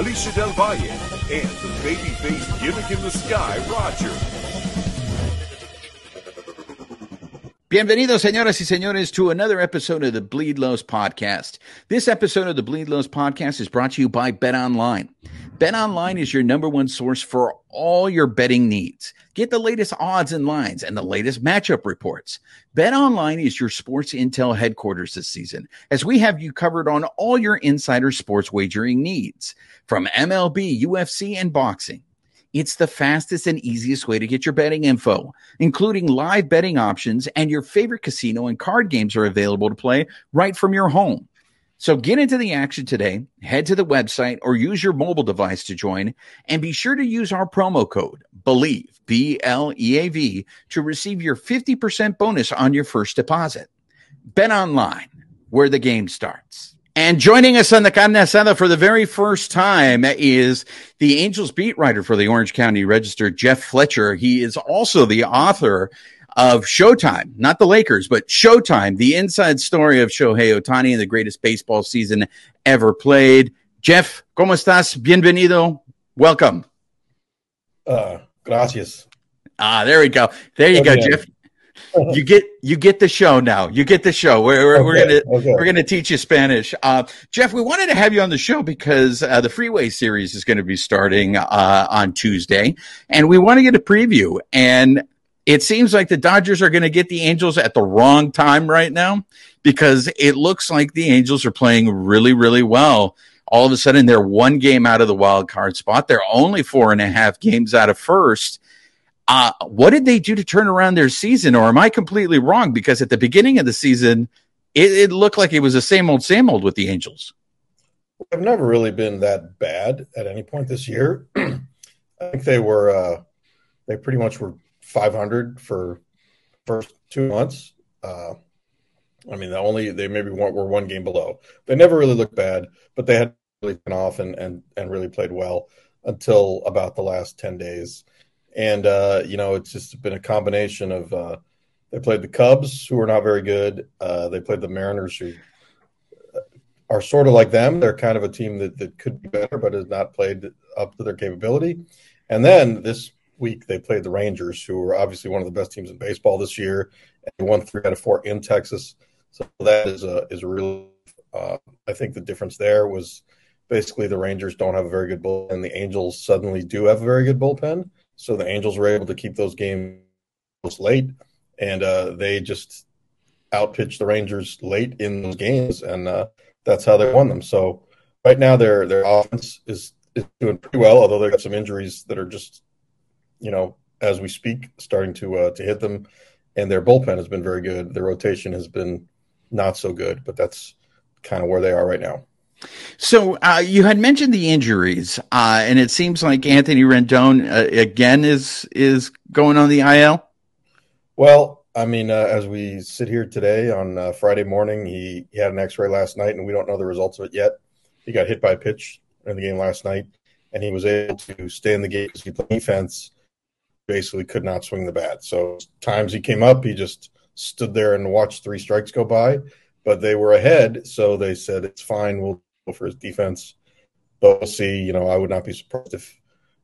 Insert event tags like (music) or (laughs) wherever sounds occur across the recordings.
Alicia Del Valle, and the baby-faced gimmick in the sky, Roger. Bienvenidos, señoras y señores, to another episode of the Bleed Los Podcast. This episode of the Bleed Los Podcast is brought to you by Bet Online. Bet Online is your number one source for all your betting needs. Get the latest odds and lines and the latest matchup reports. Bet Online is your sports intel headquarters this season, as we have you covered on all your insider sports wagering needs, from MLB, UFC, and boxing. It's the fastest and easiest way to get your betting info, including live betting options, and your favorite casino and card games are available to play right from your home. So get into the action today, head to the website or use your mobile device to join, and be sure to use our promo code BELIEVE, B L E A V, to receive your 50% bonus on your first deposit. Bet online, where the game starts. And joining us on the Carne Asada for the very first time is the Angels beat writer for the Orange County Register, Jeff Fletcher. He is also the author of Showtime, not the Lakers, but Showtime, the inside story of Shohei Ohtani and the greatest baseball season ever played. Jeff, ¿cómo estás? Bienvenido. Welcome. Uh, gracias. Ah, there we go. There you go, Jeff. You get you get the show now. You get the show. We're we're, we're gonna okay. we're gonna teach you Spanish. Uh, Jeff, we wanted to have you on the show because uh, the Freeway series is going to be starting uh, on Tuesday, and we want to get a preview. And it seems like the Dodgers are going to get the Angels at the wrong time right now because it looks like the Angels are playing really really well. All of a sudden, they're one game out of the wild card spot. They're only four and a half games out of first. Uh, what did they do to turn around their season, or am I completely wrong? Because at the beginning of the season, it, it looked like it was the same old, same old with the Angels. They've never really been that bad at any point this year. (clears throat) I think they were uh, they pretty much were 500 for first two months. Uh, I mean, the only they maybe were one game below. They never really looked bad, but they had really been off and and and really played well until about the last 10 days. And uh, you know, it's just been a combination of uh, they played the Cubs, who are not very good. Uh, they played the Mariners, who are sort of like them. They're kind of a team that, that could be better, but has not played up to their capability. And then this week they played the Rangers, who are obviously one of the best teams in baseball this year, and won three out of four in Texas. So that is a is a real. Uh, I think the difference there was basically the Rangers don't have a very good bullpen, the Angels suddenly do have a very good bullpen. So the Angels were able to keep those games late, and uh, they just outpitched the Rangers late in those games, and uh, that's how they won them. So right now their their offense is is doing pretty well, although they got some injuries that are just you know as we speak starting to uh, to hit them, and their bullpen has been very good. Their rotation has been not so good, but that's kind of where they are right now. So uh, you had mentioned the injuries, uh, and it seems like Anthony Rendon uh, again is is going on the IL. Well, I mean, uh, as we sit here today on uh, Friday morning, he, he had an X-ray last night, and we don't know the results of it yet. He got hit by a pitch in the game last night, and he was able to stay in the game because he played defense. Basically, could not swing the bat. So times he came up, he just stood there and watched three strikes go by. But they were ahead, so they said it's fine. We'll go for his defense. But we'll see. You know, I would not be surprised if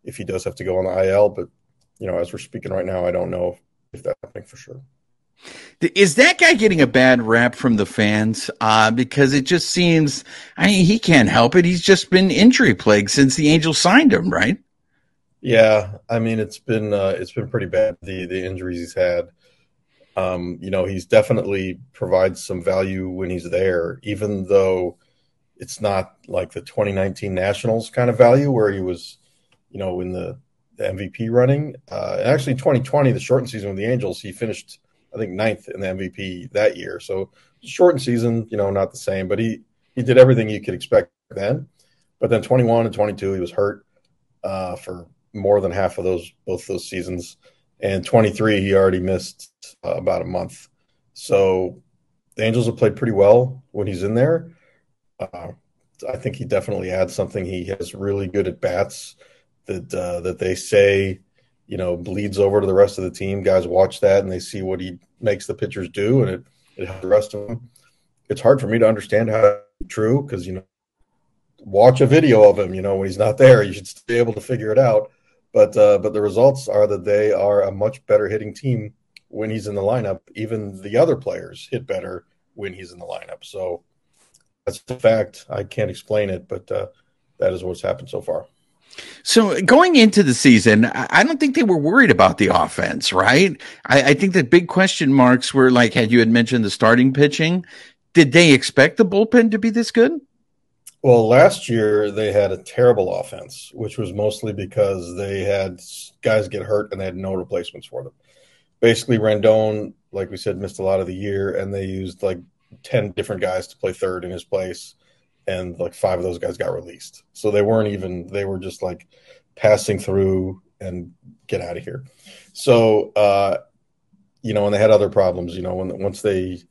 if he does have to go on the IL. But you know, as we're speaking right now, I don't know if that's happening for sure. Is that guy getting a bad rap from the fans? Uh, because it just seems, I mean, he can't help it. He's just been injury plagued since the Angels signed him, right? Yeah, I mean it's been uh, it's been pretty bad the the injuries he's had. Um, you know, he's definitely provides some value when he's there, even though it's not like the 2019 Nationals kind of value where he was, you know, in the, the MVP running. Uh, actually, 2020, the shortened season with the Angels, he finished I think ninth in the MVP that year. So shortened season, you know, not the same, but he he did everything you could expect then. But then 21 and 22, he was hurt uh, for more than half of those both those seasons, and 23 he already missed uh, about a month. So the Angels have played pretty well when he's in there. Uh, I think he definitely adds something. He has really good at bats that uh, that they say you know bleeds over to the rest of the team. Guys watch that and they see what he makes the pitchers do, and it it helps the rest of them. It's hard for me to understand how true because you know watch a video of him. You know when he's not there, you should be able to figure it out. But uh, but the results are that they are a much better hitting team when he's in the lineup. Even the other players hit better when he's in the lineup. So that's a fact. I can't explain it, but uh, that is what's happened so far. So going into the season, I don't think they were worried about the offense, right? I, I, think the big question marks were like, had you had mentioned the starting pitching, did they expect the bullpen to be this good? Well, last year they had a terrible offense, which was mostly because they had guys get hurt and they had no replacements for them. Basically, Rendon, like we said, missed a lot of the year, and they used like 10 different guys to play third in his place, and like five of those guys got released. So they weren't even, they were just like passing through and get out of here. So, uh, you know, and they had other problems, you know, when once they,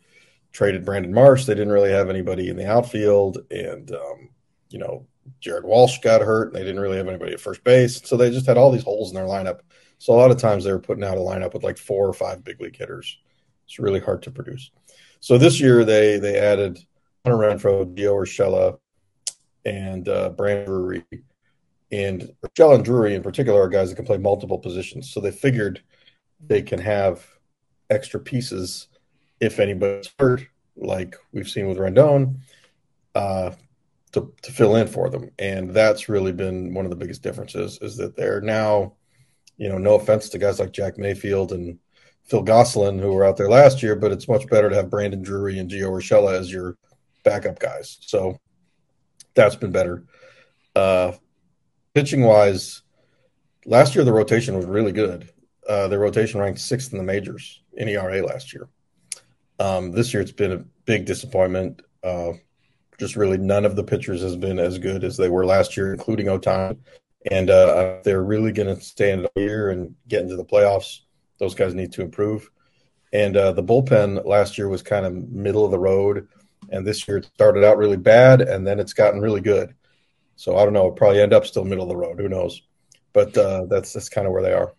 traded Brandon Marsh. They didn't really have anybody in the outfield, and um, you know Jared Walsh got hurt. And they didn't really have anybody at first base, so they just had all these holes in their lineup. So a lot of times they were putting out a lineup with like four or five big league hitters. It's really hard to produce. So this year they they added Hunter Renfroe, Gio Urshela, and uh, Brandon Drury. And Urshela and Drury in particular are guys that can play multiple positions. So they figured they can have extra pieces if anybody's hurt, like we've seen with Rendon, uh, to, to fill in for them. And that's really been one of the biggest differences is that they're now, you know, no offense to guys like Jack Mayfield and Phil Gosselin who were out there last year, but it's much better to have Brandon Drury and Gio Urshela as your backup guys. So that's been better. Uh, pitching wise, last year the rotation was really good. Uh, the rotation ranked sixth in the majors in ERA last year. Um, this year, it's been a big disappointment. Uh, just really none of the pitchers has been as good as they were last year, including Ohtani. And uh, they're really going to stay stand here and get into the playoffs. Those guys need to improve. And uh, the bullpen last year was kind of middle of the road, and this year it started out really bad, and then it's gotten really good. So I don't know. Probably end up still middle of the road. Who knows? But uh, that's that's kind of where they are.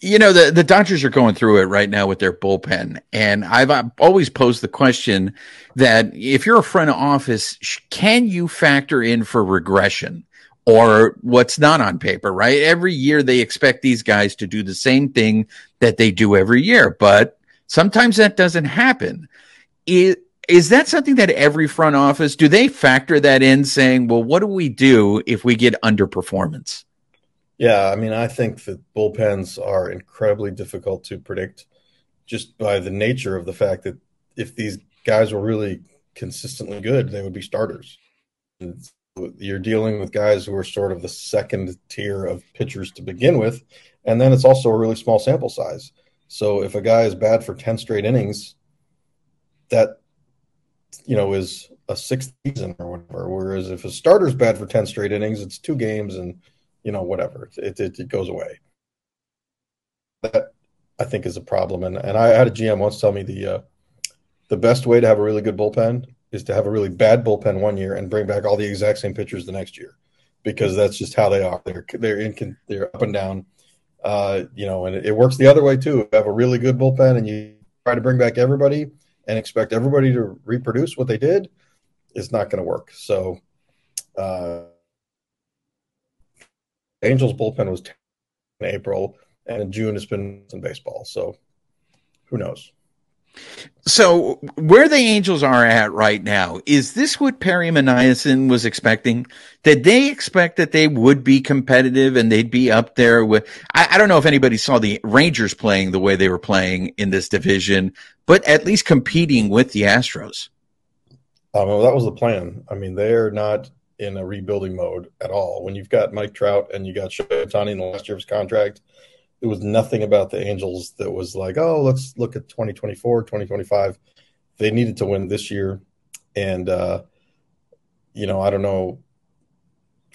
You know, the, the Dodgers are going through it right now with their bullpen. And I've, I've always posed the question that if you're a front office, can you factor in for regression? or what's not on paper, right? Every year they expect these guys to do the same thing that they do every year, but sometimes that doesn't happen. Is, is that something that every front office, do they factor that in saying, well, what do we do if we get underperformance? Yeah, I mean, I think that bullpens are incredibly difficult to predict just by the nature of the fact that if these guys were really consistently good, they would be starters. You're dealing with guys who are sort of the second tier of pitchers to begin with, and then it's also a really small sample size. So if a guy is bad for 10 straight innings, that you know is a sixth season or whatever. Whereas if a starter's bad for 10 straight innings, it's two games and you know, whatever. It, it, it goes away. That I think is a problem. And and I had a GM once tell me the uh, the best way to have a really good bullpen is to have a really bad bullpen one year and bring back all the exact same pitchers the next year, because that's just how they are. They're they're in they're up and down. Uh, you know, and it, it works the other way too. Have a really good bullpen and you try to bring back everybody and expect everybody to reproduce what they did, it's not going to work. So. Uh, Angels bullpen was in April, and in June it's been in baseball. So who knows? So where the Angels are at right now, is this what Perry Minasian was expecting? Did they expect that they would be competitive and they'd be up there with, I, I don't know if anybody saw the Rangers playing the way they were playing in this division, but at least competing with the Astros. Um, well, that was the plan. I mean, they're not in a rebuilding mode at all. When you've got Mike Trout and you got Shohei in the last year of his contract, there was nothing about the Angels that was like, oh, let's look at 2024, 2025. They needed to win this year. And uh, you know, I don't know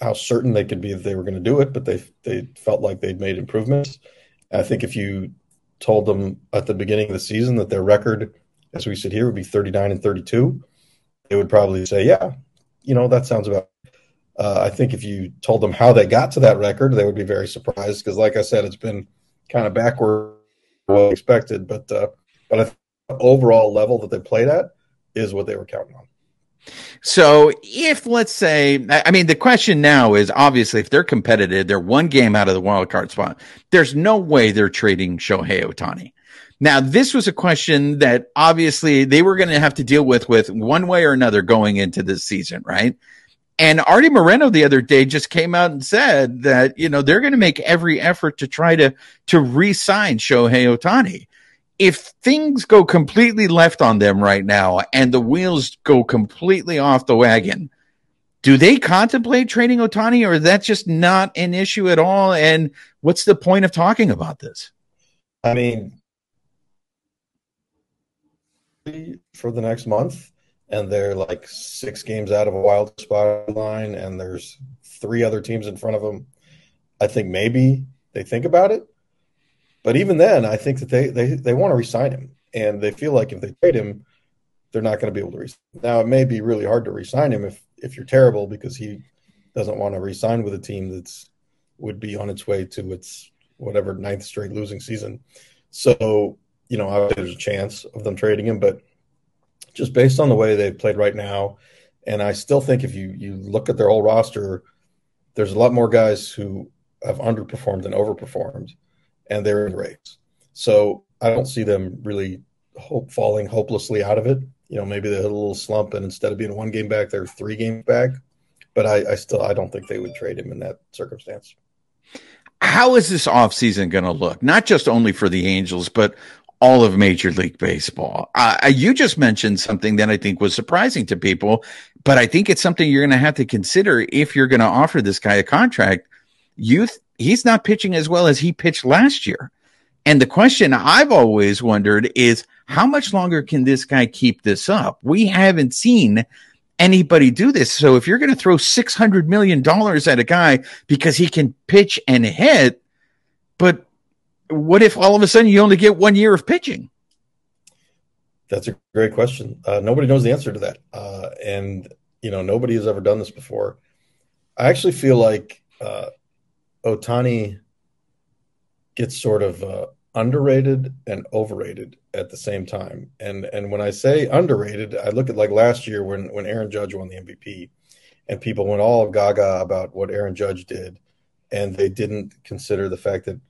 how certain they could be that they were going to do it, but they they felt like they'd made improvements. I think if you told them at the beginning of the season that their record, as we sit here, would be 39 and 32, they would probably say, "Yeah, you know, that sounds about." Uh, I think if you told them how they got to that record, they would be very surprised because, like I said, it's been kind of backward what expected. But uh, but I think the overall level that they played at is what they were counting on. So if let's say, I mean, the question now is obviously if they're competitive, they're one game out of the wild card spot. There's no way they're trading Shohei Ohtani. Now, this was a question that obviously they were going to have to deal with with one way or another going into this season, right? And Artie Moreno the other day just came out and said that, you know, they're going to make every effort to try to, to re-sign Shohei Ohtani if things go completely left on them right now and the wheels go completely off the wagon, do they contemplate trading Ohtani or is that just not an issue at all? And what's the point of talking about this? I mean, for the next month, and they're like six games out of a wild spot line, and there's three other teams in front of them. I think maybe they think about it. But even then, I think that they they they want to resign him, and they feel like if they trade him, they're not going to be able to resign. Now, it may be really hard to resign him if if you're terrible because he doesn't want to resign with a team that's would be on its way to its whatever ninth straight losing season. So you know, there's a chance of them trading him, but just based on the way they've played right now, and I still think if you you look at their whole roster, there's a lot more guys who have underperformed than overperformed and they're in the race. So I don't see them really hope falling hopelessly out of it. You know, maybe they hit a little slump, and instead of being one game back, they're three games back. But I, I still I don't think they would trade him in that circumstance. How is this offseason going to look? Not just only for the Angels, but all of Major League Baseball. Uh, you just mentioned something that I think was surprising to people, but I think it's something you're going to have to consider if you're going to offer this guy a contract. Youth he's not pitching as well as he pitched last year. And the question I've always wondered is how much longer can this guy keep this up? We haven't seen anybody do this. So if you're going to throw $600 million at a guy because he can pitch and hit, but what if all of a sudden you only get one year of pitching? That's a great question. Uh, nobody knows the answer to that. Uh, and, you know, nobody has ever done this before. I actually feel like uh, Ohtani gets sort of uh, underrated and overrated at the same time. And and when I say underrated, I look at like last year when when Aaron Judge won the MVP, and people went all gaga about what Aaron Judge did, and they didn't consider the fact that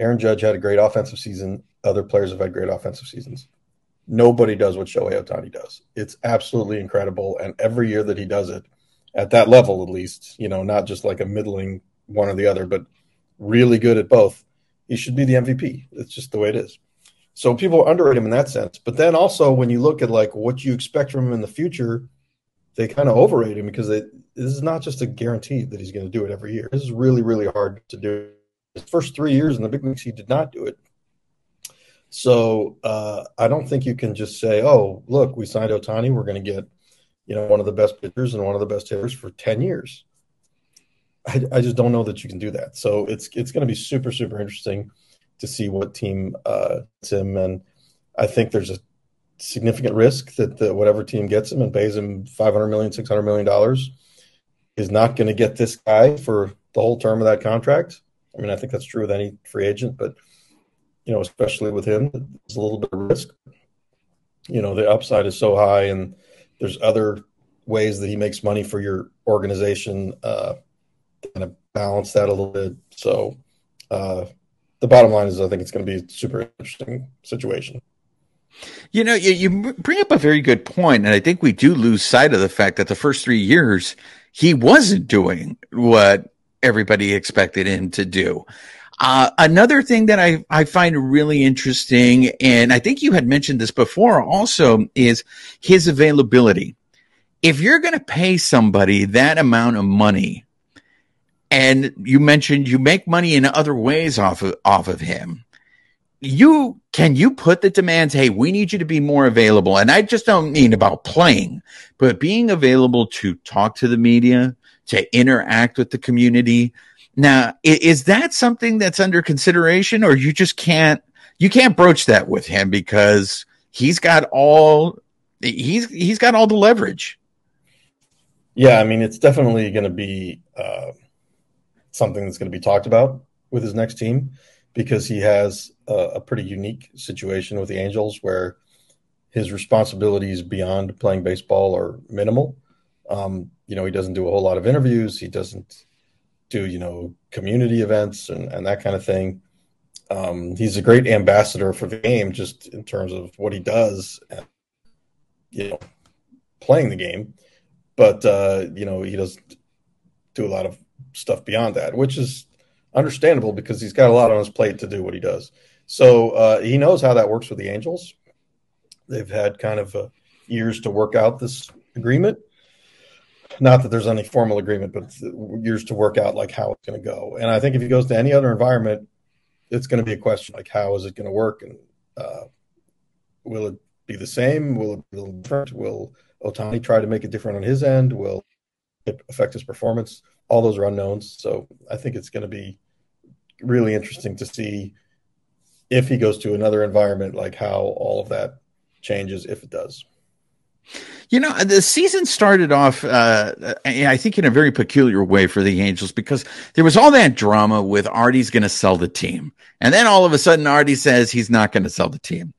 Aaron Judge had a great offensive season. Other players have had great offensive seasons. Nobody does what Shohei Ohtani does. It's absolutely incredible, and every year that he does it, at that level at least, you know, not just like a middling one or the other, but really good at both, he should be the MVP. It's just the way it is. So people underrate him in that sense. But then also when you look at like what you expect from him in the future, they kind of overrate him because this is not just a guarantee that he's going to do it every year. This is really, really hard to do. His first three years in the big leagues, he did not do it. So uh, I don't think you can just say, "Oh, look, we signed Ohtani. We're going to get, you know, one of the best pitchers and one of the best hitters for ten years." I, I just don't know that you can do that. So it's it's going to be super super interesting to see what team uh, gets him, and I think there's a significant risk that the, whatever team gets him and pays him 500 million 600 million dollars is not going to get this guy for the whole term of that contract i mean i think that's true with any free agent but you know especially with him there's a little bit of risk you know the upside is so high and there's other ways that he makes money for your organization uh, kind of balance that a little bit. So uh, the bottom line is, I think it's going to be a super interesting situation. You know, you, you bring up a very good point, and I think we do lose sight of the fact that the first three years he wasn't doing what everybody expected him to do. Uh, another thing that I, I find really interesting, and I think you had mentioned this before also, is his availability. If you're going to pay somebody that amount of money and you mentioned you make money in other ways off of off of him. you can you put the demands hey we need you to be more available and i just don't mean about playing but being available to talk to the media to interact with the community now is that something that's under consideration or you just can't you can't broach that with him because he's got all he's he's got all the leverage yeah i mean it's definitely going to be uh, something that's going to be talked about with his next team because he has a, a pretty unique situation with the Angels where his responsibilities beyond playing baseball are minimal. Um, you know, he doesn't do a whole lot of interviews. He doesn't do, you know, community events and, and that kind of thing. Um, he's a great ambassador for the game, just in terms of what he does, and, you know, playing the game. But uh, you know, he doesn't do a lot of stuff beyond that, which is understandable because he's got a lot on his plate to do what he does. So uh, he knows how that works with the Angels. They've had kind of uh, years to work out this agreement. Not that there's any formal agreement, but years to work out like how it's going to go. And I think if he goes to any other environment, it's going to be a question like how is it going to work and uh, will it be the same? Will it be a little different? Will Ohtani try to make it different on his end? Will it affect his performance? all those are unknowns. So I think it's going to be really interesting to see if he goes to another environment, like how all of that changes, if it does. You know, the season started off, uh, I think, in a very peculiar way for the Angels because there was all that drama with Artie's going to sell the team. And then all of a sudden, Artie says he's not going to sell the team.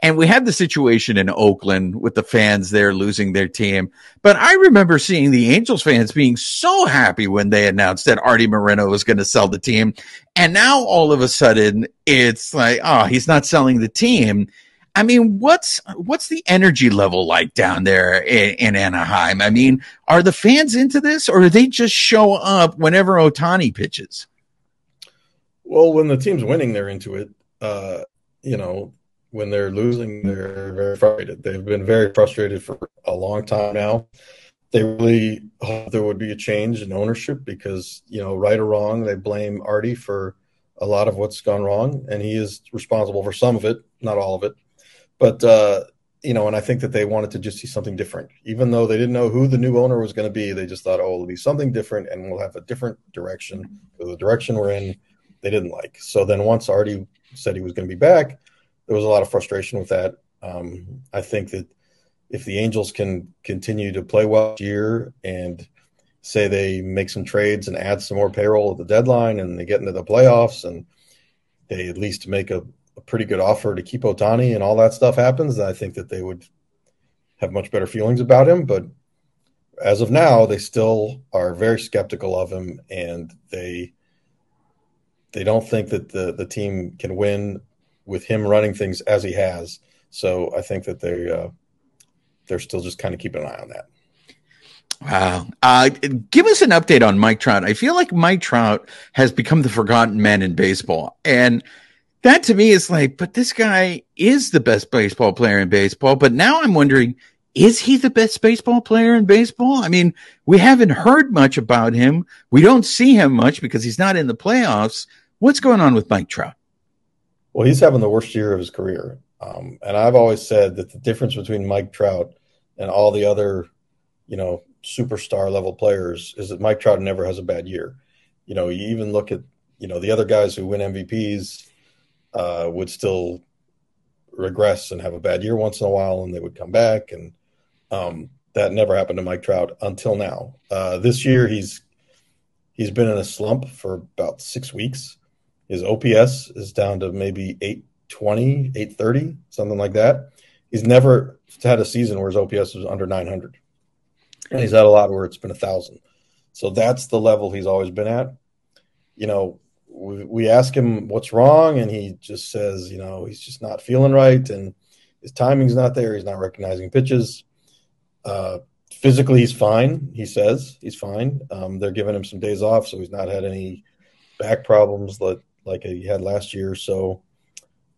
And we had the situation in Oakland with the fans there losing their team. But I remember seeing the Angels fans being so happy when they announced that Artie Moreno was going to sell the team. And now all of a sudden it's like, oh, he's not selling the team. I mean, what's what's the energy level like down there in, in, Anaheim? I mean, are the fans into this, or do they just show up whenever Ohtani pitches? Well, when the team's winning, they're into it. Uh, you know, when they're losing, they're very frustrated. They've been very frustrated for a long time now. They really hope there would be a change in ownership because, you know, right or wrong, they blame Artie for a lot of what's gone wrong, and he is responsible for some of it, not all of it. But uh, you know, and I think that they wanted to just see something different, even though they didn't know who the new owner was going to be. They just thought, oh, it'll be something different, and we'll have a different direction. The direction we're in, they didn't like. So then, once Artie said he was going to be back, there was a lot of frustration with that. Um, I think that if the Angels can continue to play well this year and say they make some trades and add some more payroll at the deadline and they get into the playoffs and they at least make a, a pretty good offer to keep Ohtani and all that stuff happens, I think that they would have much better feelings about him. But as of now, they still are very skeptical of him and they they don't think that the, the team can win with him running things as he has. So I think that they uh, they're still just kind of keeping an eye on that. Wow. Uh, give us an update on Mike Trout. I feel like Mike Trout has become the forgotten man in baseball. And that to me is like, but this guy is the best baseball player in baseball. But now I'm wondering, is he the best baseball player in baseball? I mean, we haven't heard much about him. We don't see him much because he's not in the playoffs. What's going on with Mike Trout? Well, he's having the worst year of his career. Um, and I've always said that the difference between Mike Trout and all the other, you know, superstar level players is that Mike Trout never has a bad year. You know, you even look at, you know, the other guys who win MVPs uh, would still regress and have a bad year once in a while and they would come back. And um, that never happened to Mike Trout until now. Uh, this year, he's he's been in a slump for about six weeks. His OPS is down to maybe 820, 830, something like that. He's never had a season where his OPS was under 900. And he's had a lot where it's been a thousand. So that's the level he's always been at. You know, we, we ask him what's wrong, and he just says, you know, he's just not feeling right, and his timing's not there. He's not recognizing pitches. Uh, physically, he's fine. He says he's fine. Um, they're giving him some days off, so he's not had any back problems that like he had last year. So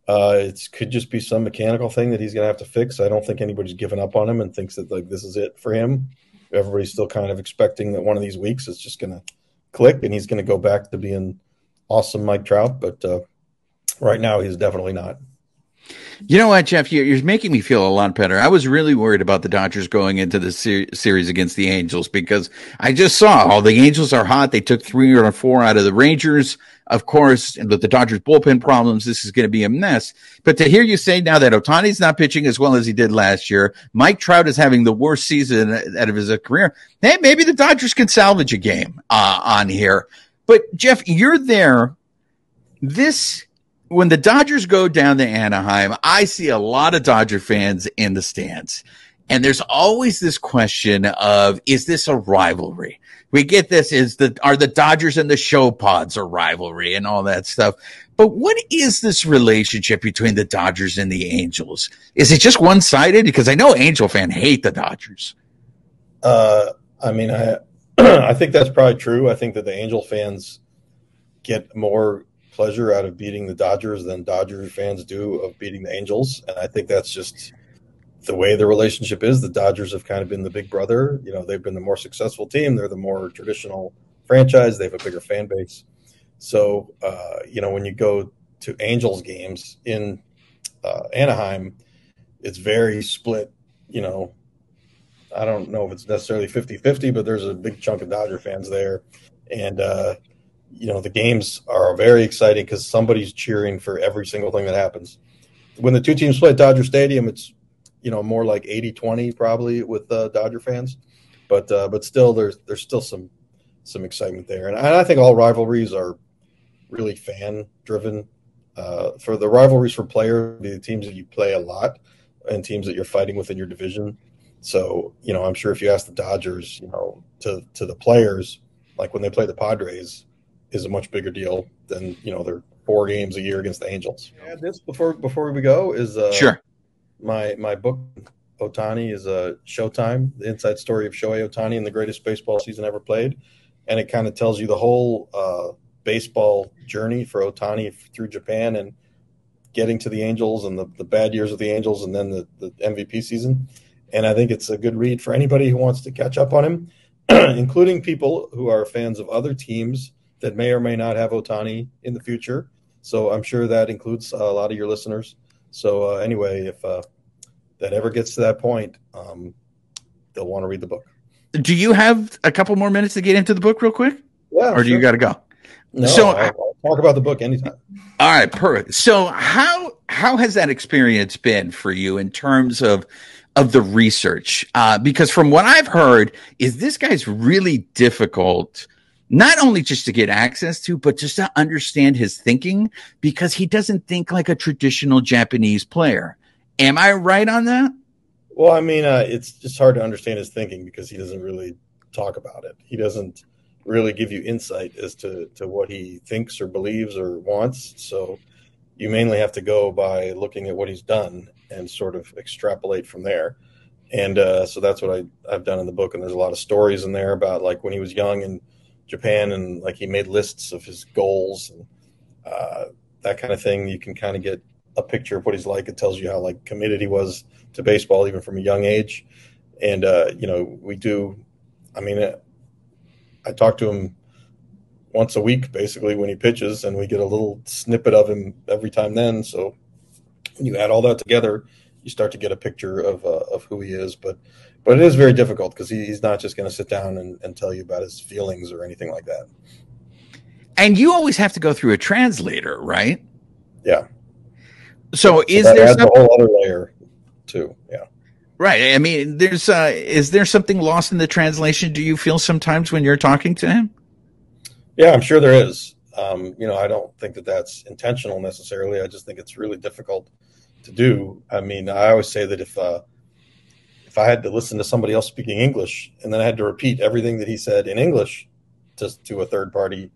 uh, it could just be some mechanical thing that he's going to have to fix. I don't think anybody's given up on him and thinks that like this is it for him. Everybody's still kind of expecting that one of these weeks is just going to click and he's going to go back to being awesome Mike Trout. But uh, right now, he's definitely not. You know what, Jeff? You're, making me feel a lot better. I was really worried about the Dodgers going into the ser- series against the Angels because I just saw all the Angels are hot. They took three or four out of the Rangers. Of course, with the Dodgers bullpen problems, this is going to be a mess. But to hear you say now that Ohtani's not pitching as well as he did last year, Mike Trout is having the worst season out of his career. Hey, maybe the Dodgers can salvage a game uh, on here. But Jeff, you're there. This when the Dodgers go down to Anaheim, I see a lot of Dodger fans in the stands. And there's always this question of, is this a rivalry? We get this is the, are the Dodgers and the show pods a rivalry and all that stuff. But what is this relationship between the Dodgers and the Angels? Is it just one sided? Because I know Angel fan hate the Dodgers. Uh, I mean, I, (clears throat) I think that's probably true. I think that the Angel fans get more pleasure out of beating the Dodgers than Dodgers fans do of beating the Angels. And I think that's just the way the relationship is. The Dodgers have kind of been the big brother. You know, they've been the more successful team. They're the more traditional franchise. They have a bigger fan base. So, uh, you know, when you go to Angels games in uh, Anaheim, it's very split. You know, I don't know if it's necessarily 50 50, but there's a big chunk of Dodger fans there. And, uh, you know the games are very exciting because somebody's cheering for every single thing that happens. When the two teams play at dodger stadium it's you know more like 80-20 probably with uh, dodger fans. But uh, but still there's there's still some some excitement there. And I, I think all rivalries are really fan driven uh, for the rivalries for players the teams that you play a lot and teams that you're fighting within your division so you know i'm sure if you ask the dodgers you know to to the players like when they play the padres is a much bigger deal than you know their four games a year against the Angels. Yeah, this before before we go is uh, sure. My my book Ohtani is a Showtime, the inside story of Shohei Ohtani and the greatest baseball season ever played, and it kind of tells you the whole uh, baseball journey for Ohtani through Japan and getting to the Angels and the, the bad years of the Angels and then the, the MVP season. And I think it's a good read for anybody who wants to catch up on him, (clears throat) including people who are fans of other teams that may or may not have Ohtani in the future. So I'm sure that includes a lot of your listeners. So uh, anyway, if uh, that ever gets to that point, um, they'll want to read the book. Do you have a couple more minutes to get into the book real quick? Yeah. Or sure. do you got to go? No, so I'll, I'll talk about the book anytime. All right, perfect. So how how has that experience been for you in terms of of the research? Uh, because from what I've heard, is this guy's really difficult not only just to get access to, but just to understand his thinking because he doesn't think like a traditional Japanese player. Am I right on that? Well, I mean, uh, it's just hard to understand his thinking because he doesn't really talk about it. He doesn't really give you insight as to, to what he thinks or believes or wants. So you mainly have to go by looking at what he's done and sort of extrapolate from there. And uh, so that's what I, I've done in the book. And there's a lot of stories in there about like when he was young in Japan and like he made lists of his goals and uh, that kind of thing. You can kind of get a picture of what he's like. It tells you how like committed he was to baseball even from a young age. And uh, you know, we do. I mean, uh, I talk to him once a week basically when he pitches, and we get a little snippet of him every time. Then, so when you add all that together, you start to get a picture of uh, of who he is. But but it is very difficult because he, he's not just going to sit down and, and tell you about his feelings or anything like that. And you always have to go through a translator, right? Yeah. So, so is there some- a whole other layer too? Yeah. Right. I mean, there's uh, is there something lost in the translation? Do you feel sometimes when you're talking to him? Yeah, I'm sure there is. Um, you know, I don't think that that's intentional necessarily. I just think it's really difficult to do. I mean, I always say that if uh, if I had to listen to somebody else speaking English and then I had to repeat everything that he said in English to, to a third party,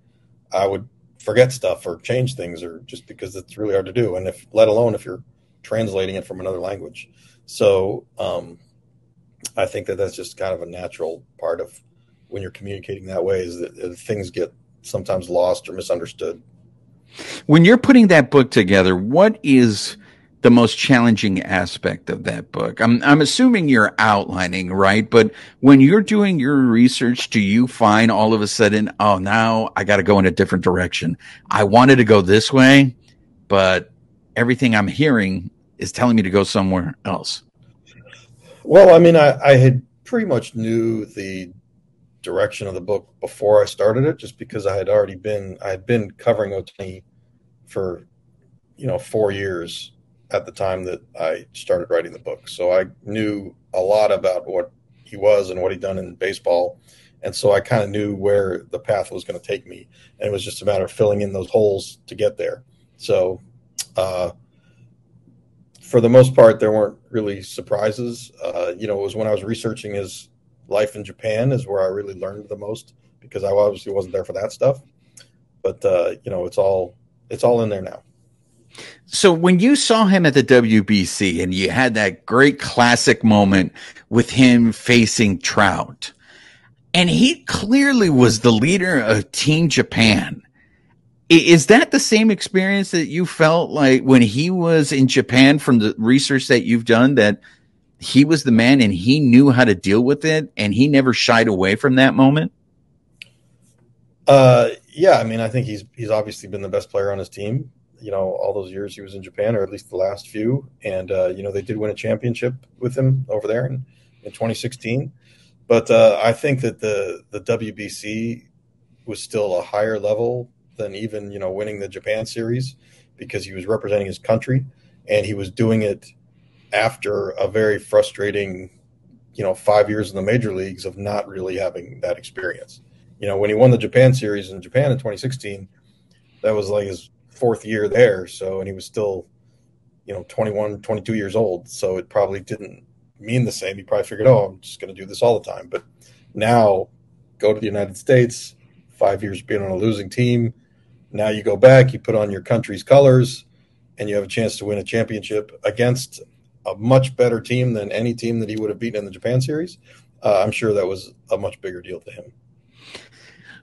I would forget stuff or change things or just because it's really hard to do. And if, let alone if you're translating it from another language. So, um, I think that that's just kind of a natural part of when you're communicating that way is that, that things get sometimes lost or misunderstood. When you're putting that book together, what is, the most challenging aspect of that book? I'm, I'm assuming you're outlining, right? But when you're doing your research, do you find all of a sudden, oh, now I got to go in a different direction? I wanted to go this way, but everything I'm hearing is telling me to go somewhere else. Well, I mean, I, I had pretty much knew the direction of the book before I started it, just because I had already been I had been covering Ohtani for you know four years at the time that I started writing the book. So I knew a lot about what he was and what he'd done in baseball. And so I kind of knew where the path was going to take me. And it was just a matter of filling in those holes to get there. So, uh, for the most part, there weren't really surprises. Uh, you know, it was when I was researching his life in Japan is where I really learned the most because I obviously wasn't there for that stuff. But uh, you know, it's all it's all in there now. So when you saw him at the WBC and you had that great classic moment with him facing Trout, and he clearly was the leader of Team Japan. Is that the same experience that you felt like when he was in Japan from the research that you've done that he was the man and he knew how to deal with it and he never shied away from that moment? Uh, yeah, I mean, I think he's he's obviously been the best player on his team you know all those years he was in Japan, or at least the last few. And uh, you know they did win a championship with him over there in, in 2016. But uh, I think that the the WBC was still a higher level than even you know winning the Japan series because he was representing his country and he was doing it after a very frustrating you know five years in the major leagues of not really having that experience. You know when he won the Japan series in Japan in 2016, that was like his fourth year there. So, and he was still, you know, 21, 22 years old. So it probably didn't mean the same. He probably figured, oh, I'm just going to do this all the time. But now go to the United States, five years being on a losing team. Now you go back, you put on your country's colors, and you have a chance to win a championship against a much better team than any team that he would have beaten in the Japan series. Uh, I'm sure that was a much bigger deal to him.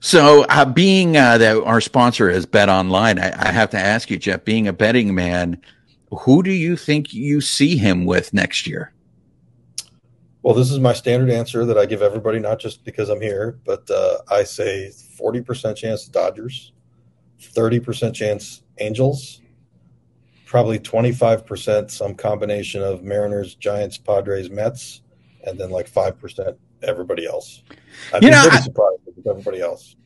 So, uh, being uh, that our sponsor is Bet Online, I, I, have to ask you, Jeff, being a betting man, who do you think you see him with next year? Well, this is my standard answer that I give everybody, not just because I'm here, but uh, I say 40% chance Dodgers, 30% chance Angels, probably 25% some combination of Mariners, Giants, Padres, Mets, and then like 5% everybody else. I'd you be know, pretty I, surprised with everybody else.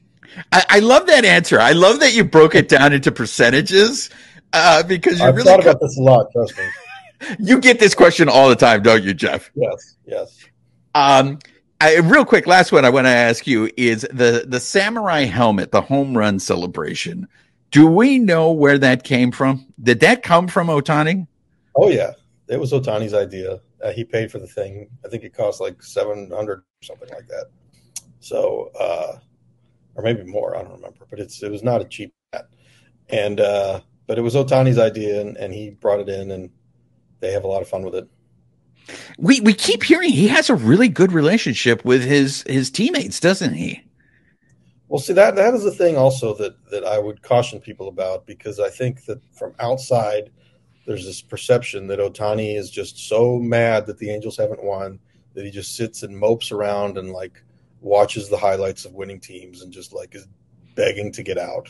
I, I, love that answer. I love that you broke it down into percentages uh, because you I've really thought about this a lot. Trust me. (laughs) you get this question all the time, don't you, Jeff? Yes. Yes. Um, I, real quick, last one I want to ask you is the the samurai helmet, the home run celebration. Do we know where that came from? Did that come from Ohtani? Oh yeah, it was Ohtani's idea. Uh, he paid for the thing. I think it cost like seven hundred something like that. So, uh, or maybe more. I don't remember, but it's it was not a cheap hat. And uh, but it was Ohtani's idea, and, and he brought it in, and they have a lot of fun with it. We we keep hearing he has a really good relationship with his his teammates, doesn't he? Well, see that that is the thing also that that I would caution people about because I think that from outside there's this perception that Ohtani is just so mad that the Angels haven't won that he just sits and mopes around and like watches the highlights of winning teams and just like is begging to get out.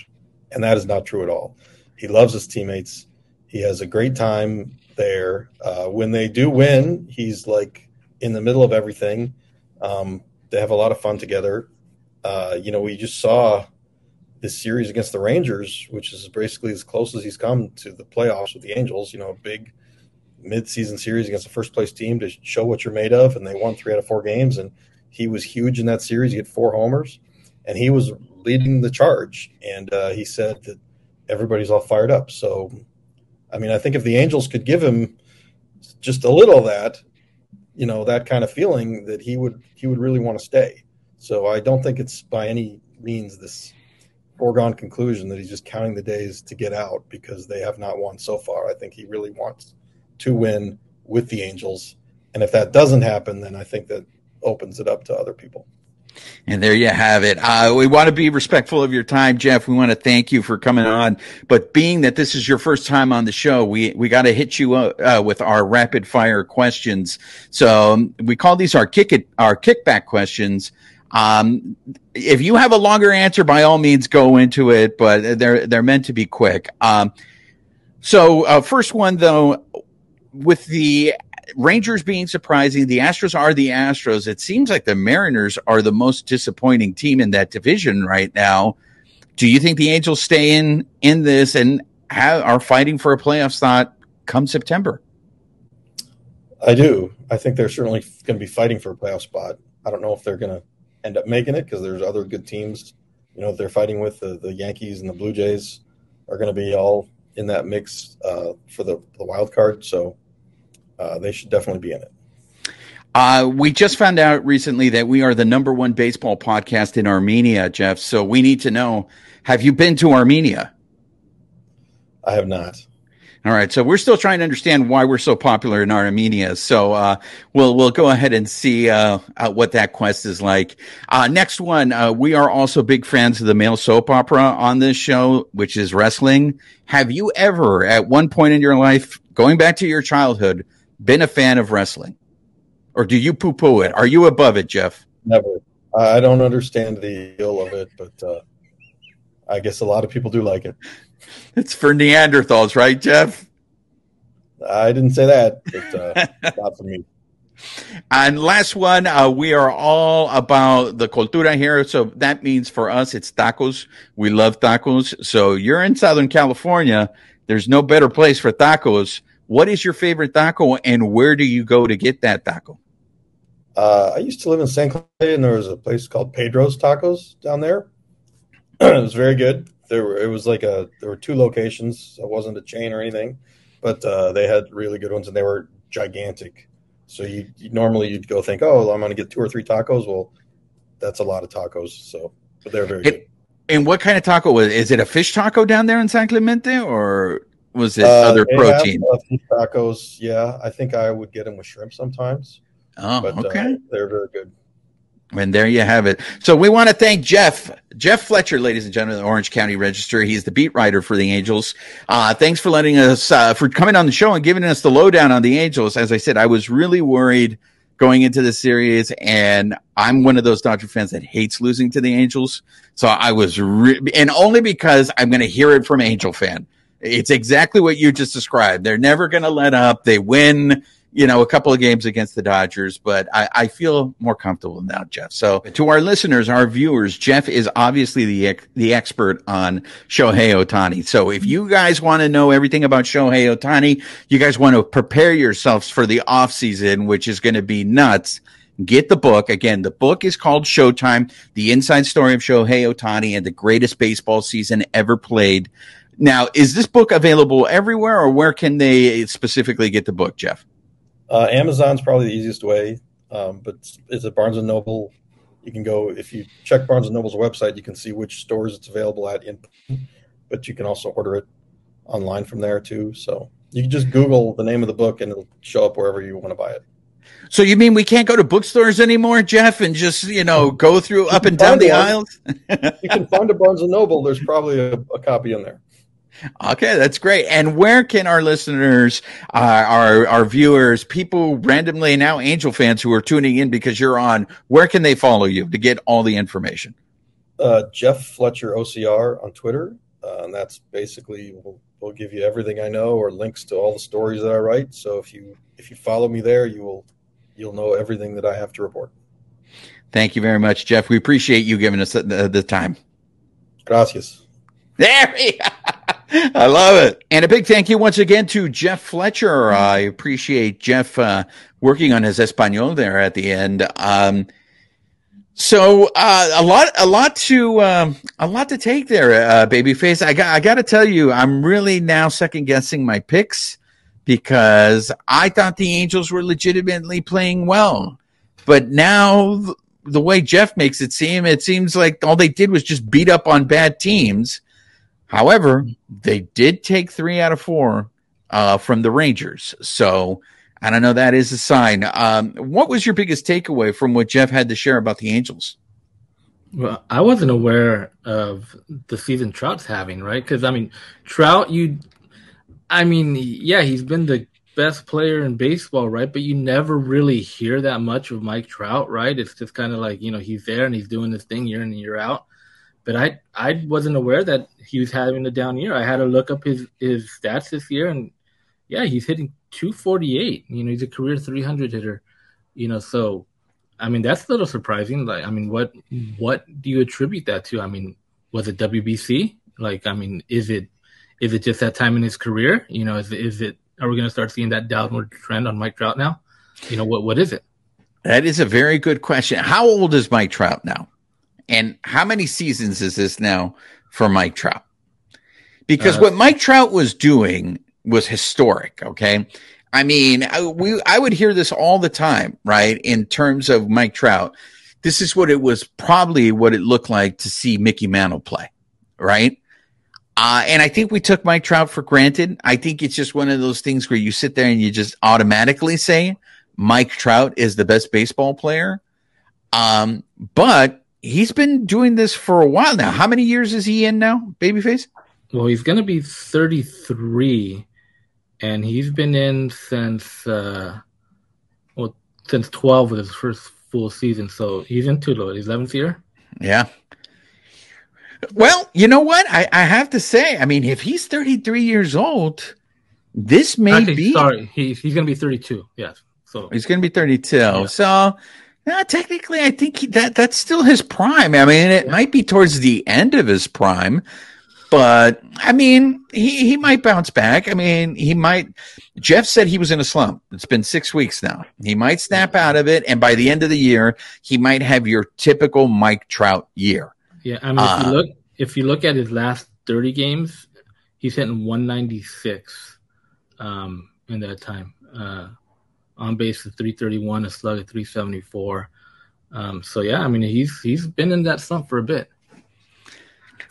And that is not true at all. He loves his teammates. He has a great time there. Uh, when they do win, he's like in the middle of everything. Um, they have a lot of fun together. Uh, you know, we just saw this series against the Rangers, which is basically as close as he's come to the playoffs with the Angels. You know, a big mid-season series against a first-place team to show what you're made of, and they won three out of four games. And he was huge in that series. He had four homers, and he was leading the charge. And uh, he said that everybody's all fired up. So, I mean, I think if the Angels could give him just a little of that, you know, that kind of feeling, that he would he would really want to stay. So I don't think it's by any means this foregone conclusion that he's just counting the days to get out because they have not won so far. I think he really wants to win with the Angels. And if that doesn't happen, then I think that opens it up to other people. And there you have it. Uh, we want to be respectful of your time, Jeff. We want to thank you for coming on. But being that this is your first time on the show, we, we got to hit you uh, with our rapid fire questions. So um, we call these our kick it, our kickback questions. Um, if you have a longer answer, by all means, go into it, but they're they're meant to be quick. Um, So, uh, first one though, with the Rangers being surprising, the Astros are the Astros. It seems like the Mariners are the most disappointing team in that division right now. Do you think the Angels stay in in this and have, are fighting for a playoff spot come September? I do. I think they're certainly going to be fighting for a playoff spot. I don't know if they're going to end up making it because there's other good teams. You know, they're fighting with the, the Yankees and the Blue Jays are going to be all in that mix uh, for the, the wild card. So uh, they should definitely be in it. Uh, we just found out recently that we are the number one baseball podcast in Armenia, Jeff. So we need to know: Have you been to Armenia? I have not. All right, so we're still trying to understand why we're so popular in Armenia. So uh, we'll we'll go ahead and see uh, what that quest is like. Uh, next one, uh, we are also big fans of the male soap opera on this show, which is wrestling. Have you ever, at one point in your life, going back to your childhood, been a fan of wrestling, or do you poo poo it? Are you above it, Jeff? Never. I don't understand the appeal of it, but uh, I guess a lot of people do like it. It's for Neanderthals, right, Jeff? I didn't say that, but uh, (laughs) not for me. And last one, uh, we are all about the cultura here. So that means for us, it's tacos. We love tacos. So you're in Southern California. There's no better place for tacos. What is your favorite taco and where do you go to get that taco? Uh, I used to live in San Clay and there was a place called Pedro's Tacos down there. (clears throat) it was very good. There were, it was like a, there were two locations. It wasn't a chain or anything, but uh, they had really good ones and they were gigantic. So you, you normally you'd go think, oh, I'm going to get two or three tacos. Well, that's a lot of tacos. So, but they're very It- good. And what kind of taco was Is it a fish taco down there in San Clemente or was it Uh, other protein? uh, tacos. Yeah, I think I would get them with shrimp sometimes, Oh, but okay. uh, they're very good. And there you have it. So we want to thank Jeff, Jeff Fletcher, ladies and gentlemen, the Orange County Register. He's the beat writer for the Angels. Uh, thanks for letting us, uh, for coming on the show and giving us the lowdown on the Angels. As I said, I was really worried going into the series and I'm one of those Dodger fans that hates losing to the Angels. So I was, re- and only because I'm going to hear it from Angel fan. It's exactly what you just described. They're never going to let up. They win, you know, a couple of games against the Dodgers, but I, I feel more comfortable now, Jeff. So to our listeners, our viewers, Jeff is obviously the, the expert on Shohei Ohtani. So if you guys want to know everything about Shohei Ohtani, you guys want to prepare yourselves for the off season, which is going to be nuts. Get the book. Again, the book is called Showtime, the inside story of Shohei Ohtani and the greatest baseball season ever played. Now, is this book available everywhere or where can they specifically get the book, Jeff? Uh, Amazon's probably the easiest way, um, but it's at Barnes and Noble. You can go if you check Barnes and Noble's website, you can see which stores it's available at. In, but you can also order it online from there too. So you can just Google the name of the book and it'll show up wherever you want to buy it. So you mean we can't go to bookstores anymore, Jeff, and just, you know, go through up and down the one. aisles? (laughs) You can find a Barnes and Noble. There's probably a, a copy in there. Okay, that's great. And where can our listeners, uh, our our viewers, people randomly now Angel fans who are tuning in because you're on, where can they follow you to get all the information? Uh, Jeff Fletcher OCR on Twitter, uh, and that's basically will will give you everything I know or links to all the stories that I write. So if you if you follow me there, you will you'll know everything that I have to report. Thank you very much, Jeff. We appreciate you giving us the, the time. Gracias. There we I love it. And a big thank you once again to Jeff Fletcher. I appreciate Jeff uh, working on his Espanol there at the end. Um, so uh, a lot, a lot to, um, a lot to take there, uh, babyface. I got, I got to tell you, I'm really now second guessing my picks because I thought the Angels were legitimately playing well, but now th- the way Jeff makes it seem, it seems like all they did was just beat up on bad teams. However, they did take three out of four uh, from the Rangers. So I don't know. That is a sign. Um, what was your biggest takeaway from what Jeff had to share about the Angels? Well, I wasn't aware of the season Trout's having, right? Because I mean, Trout, you, I mean, yeah, he's been the best player in baseball, right? But you never really hear that much of Mike Trout, right? It's just kind of like you know he's there and he's doing his thing year in and year out. But I I wasn't aware that he was having a down year. I had to look up his his stats this year, and yeah, he's hitting 248. You know, he's a career 300 hitter. You know, so I mean that's a little surprising. Like, I mean, what mm-hmm. what do you attribute that to? I mean, was it WBC? Like, I mean, is it is it just that time in his career? You know, is is it are we going to start seeing that downward trend on Mike Trout now? You know, what what is it? That is a very good question. How old is Mike Trout now? And how many seasons is this now for Mike Trout? Because uh, what Mike Trout was doing was historic. Okay. I mean, I, we, I would hear this all the time, right? In terms of Mike Trout, this is what it was probably what it looked like to see Mickey Mantle play, right? Uh, and I think we took Mike Trout for granted. I think it's just one of those things where you sit there and you just automatically say, Mike Trout is the best baseball player. Um, but he's been doing this for a while now. How many years is he in now, Babyface? Well, he's going to be 33, and he's been in since uh, well since 12 with his first full season. So he's into the 11th year. Yeah. Well, you know what? I, I have to say, I mean, if he's 33 years old, this may Actually, be. Sorry, he's, he's going to be 32. Yes. So he's going to be 32. Yeah. So yeah, technically, I think he, that that's still his prime. I mean, it yeah. might be towards the end of his prime, but I mean, he he might bounce back. I mean, he might. Jeff said he was in a slump. It's been six weeks now. He might snap out of it, and by the end of the year, he might have your typical Mike Trout year. Yeah, I mean, uh, if you uh, look if you look at his last 30 games, he's hitting 196 um, in that time. Uh, on base at 331, a slug at 374. Um, so yeah, I mean he's he's been in that slump for a bit.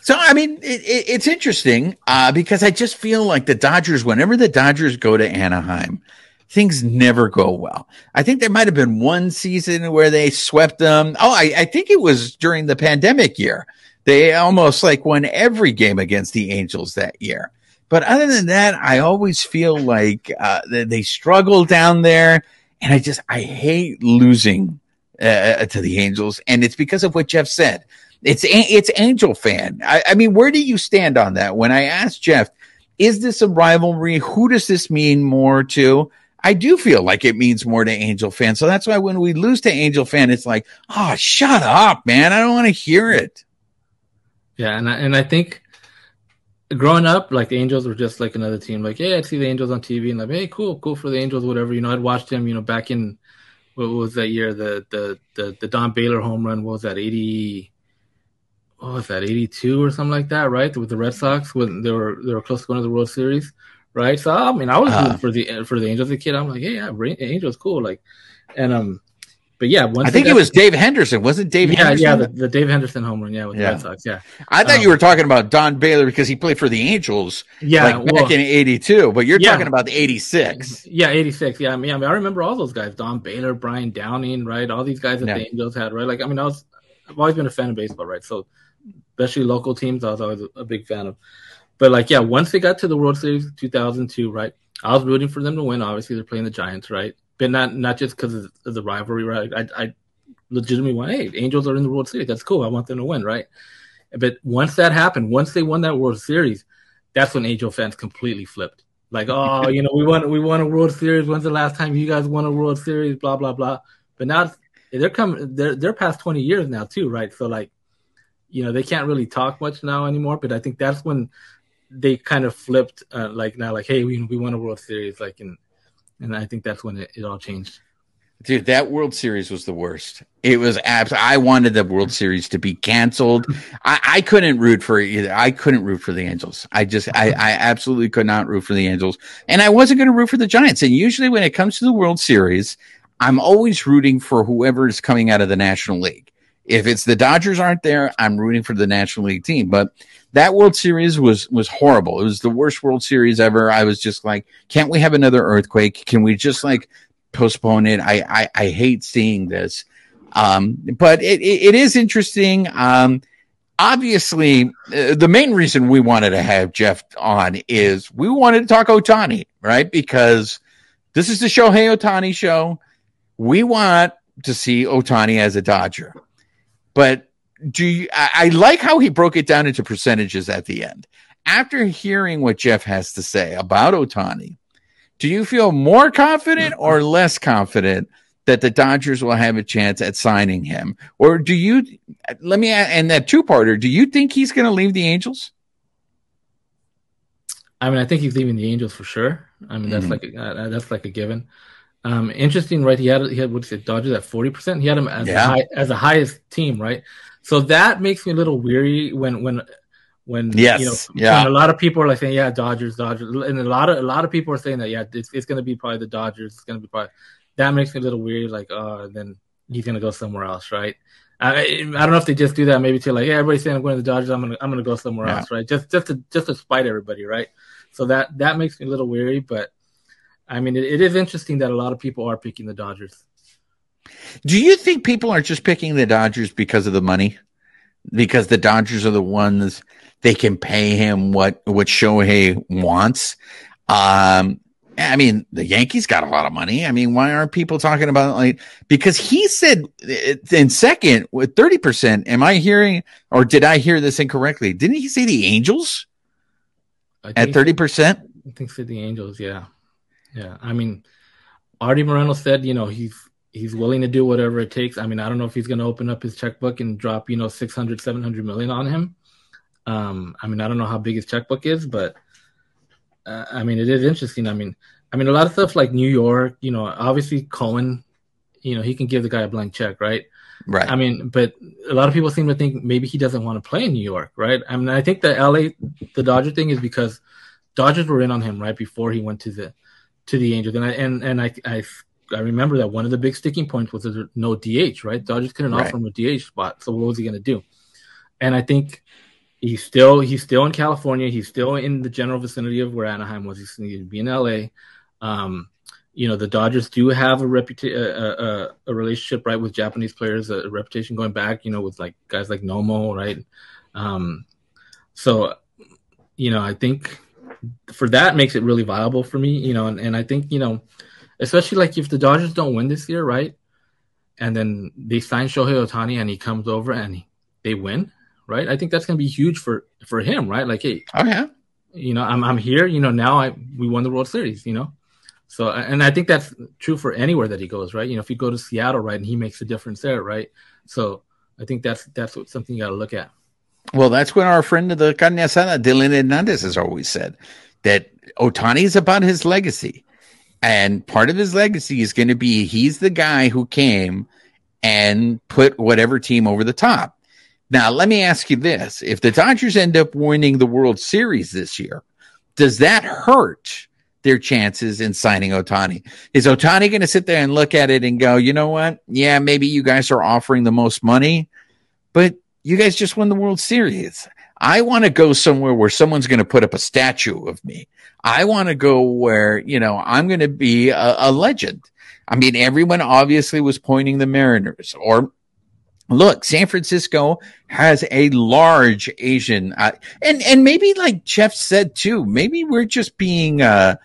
So I mean it, it, it's interesting uh, because I just feel like the Dodgers, whenever the Dodgers go to Anaheim, things never go well. I think there might have been one season where they swept them. Oh, I, I think it was during the pandemic year. They almost like won every game against the Angels that year. But other than that, I always feel like uh, they struggle down there, and I just I hate losing uh, uh, to the Angels, and it's because of what Jeff said. It's it's Angel fan. I, I mean, where do you stand on that? When I asked Jeff, is this a rivalry? Who does this mean more to? I do feel like it means more to Angel fan. So that's why when we lose to Angel fan, it's like, oh, shut up, man. I don't want to hear it. Yeah, and I, and I think growing up, like the Angels were just like another team. Like, yeah, I'd see the Angels on TV and like, hey, cool, cool for the Angels, whatever. You know, I'd watch them. You know, back in what was that year? The the the the Don Baylor home run. What was that? Eighty. What was that? Eighty two or something like that, right? With the Red Sox when they were they were close to going to the World Series, right? So I mean, I was uh, for the for the Angels. The kid, I'm like, hey, yeah, Angels, cool. Like, and um, but yeah, I think it was Dave Henderson, wasn't Dave? Yeah, Henderson? yeah, the, the, Dave Henderson home run, yeah, with yeah. the Red Sox, yeah. I thought um, you were talking about Don Baylor because he played for the Angels, yeah, like back well, in '82. But you're yeah. talking about the '86. Yeah, '86. Yeah, I mean, I mean, I remember all those guys: Don Baylor, Brian Downing, right? All these guys that yeah. the Angels had, right? Like, I mean, I was, I've always been a fan of baseball, right? So, especially local teams, I was always a big fan of. But like, yeah, once they got to the World Series 2002, right? I was rooting for them to win. Obviously, they're playing the Giants, right? But not not just because of the rivalry, right? I, I legitimately want, hey, Angels are in the World Series. That's cool. I want them to win, right? But once that happened, once they won that World Series, that's when Angel fans completely flipped. Like, oh, you know, we won we won a World Series. When's the last time you guys won a World Series? Blah blah blah. But now they're coming. They're they're past twenty years now too, right? So like, you know, they can't really talk much now anymore. But I think that's when they kind of flipped. Uh, like now, like, hey, we we won a World Series. Like, and and I think that's when it, it all changed. Dude, that World Series was the worst. It was abs. I wanted the World Series to be canceled. I, I couldn't root for either. I couldn't root for the Angels. I just, I, I absolutely could not root for the Angels, and I wasn't going to root for the Giants. And usually, when it comes to the World Series, I'm always rooting for whoever is coming out of the National League. If it's the Dodgers aren't there, I'm rooting for the National League team. But that World Series was was horrible. It was the worst World Series ever. I was just like, can't we have another earthquake? Can we just like postpone it. I, I, I hate seeing this. Um, but it, it, it is interesting. Um, obviously, uh, the main reason we wanted to have Jeff on is we wanted to talk Ohtani, right? Because this is the Shohei Ohtani show. We want to see Ohtani as a Dodger. But do you, I, I like how he broke it down into percentages at the end. After hearing what Jeff has to say about Ohtani, do you feel more confident or less confident that the Dodgers will have a chance at signing him? Or do you, let me, add, and that two parter, do you think he's going to leave the Angels? I mean, I think he's leaving the Angels for sure. I mean, that's Mhm. like a, uh, that's like a given. Um, interesting, right? He had he had what's it, Dodgers at forty percent. He had him as Yeah. a high, as the highest team, right? So that makes me a little weary when when when Yes, you know yeah. when a lot of people are like saying yeah Dodgers Dodgers and a lot of a lot of people are saying that yeah it's, it's going to be probably the Dodgers it's going to be probably that makes me a little weird like oh then he's going to go somewhere else right I, I don't know if they just do that maybe to like yeah everybody's saying I'm going to the Dodgers I'm gonna I'm gonna go somewhere Yeah. else right just just to just to spite everybody right so that that makes me a little weary but I mean it, it is interesting that a lot of people are picking the Dodgers Do you think people are just picking the Dodgers because of the money? Because the Dodgers are the ones they can pay him what what Shohei wants. Um, I mean, the Yankees got a lot of money. I mean, why aren't people talking about like because he said in second with thirty percent? Am I hearing or did I hear this incorrectly? Didn't he say the Angels at thirty percent? I think said the Angels, yeah, yeah. I mean, Artie Moreno said, you know, he's he's willing to do whatever it takes. I mean, I don't know if he's going to open up his checkbook and drop, you know, 600, 700 million on him. Um, I mean, I don't know how big his checkbook is, but uh, I mean, it is interesting. I mean, I mean, a lot of stuff like New York, you know, obviously Cohen, you know, he can give the guy a blank check, right? Right. I mean, but a lot of people seem to think maybe he doesn't want to play in New York, right? I mean, I think the LA, the Dodger thing is because Dodgers were in on him right before he went to the to the Angels, and I and and I I, I remember that one of the big sticking points was there's no DH, right? Dodgers couldn't Right. offer him a DH spot, so what was he going to do? And I think he's still he's still in California. He's still in the general vicinity of where Anaheim was. He's going to be in LA. Um, you know, the Dodgers do have a reputation, a, a, a relationship, right, with Japanese players, a reputation going back, you know, with like guys like Nomo, right? Um, so, you know, I think for that makes it really viable for me, you know, and, and I think, you know, especially like if the Dodgers don't win this year, right? And then they sign Shohei Ohtani and he comes over and he, they win, right? I think that's going to be huge for, for him, right? Like, hey, oh yeah. you know, I'm I'm here. You know, now I we won the World Series. You know, so and I think that's true for anywhere that he goes, right? You know, if you go to Seattle, right, and he makes a difference there, right? So I think that's that's what, something you got to look at. Well, that's what our friend of the carne asada, Dylan Hernandez, has always said that Otani is about his legacy. And part of his legacy is going to be he's the guy who came and put whatever team over the top. Now, let me ask you this if the Dodgers end up winning the World Series this year, does that hurt their chances in signing Ohtani? Is Ohtani going to sit there and look at it and go, you know what? Yeah, maybe you guys are offering the most money, but you guys just won the World Series. I want to go somewhere where someone's going to put up a statue of me. I want to go where, you know, I'm going to be a, a legend. I mean, everyone obviously was pointing the Mariners or look, San Francisco has a large Asian, uh, and, and maybe like Jeff said too, maybe we're just being, uh,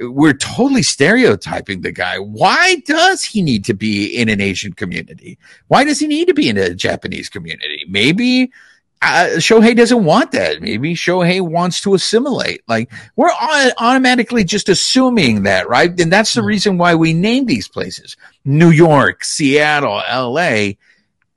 we're totally stereotyping the guy. Why does he need to be in an Asian community? Why does he need to be in a Japanese community? Maybe uh, Shohei doesn't want that. Maybe Shohei wants to assimilate. Like we're au- automatically just assuming that, right? And that's the Mhm. reason why we name these places New York, Seattle, LA.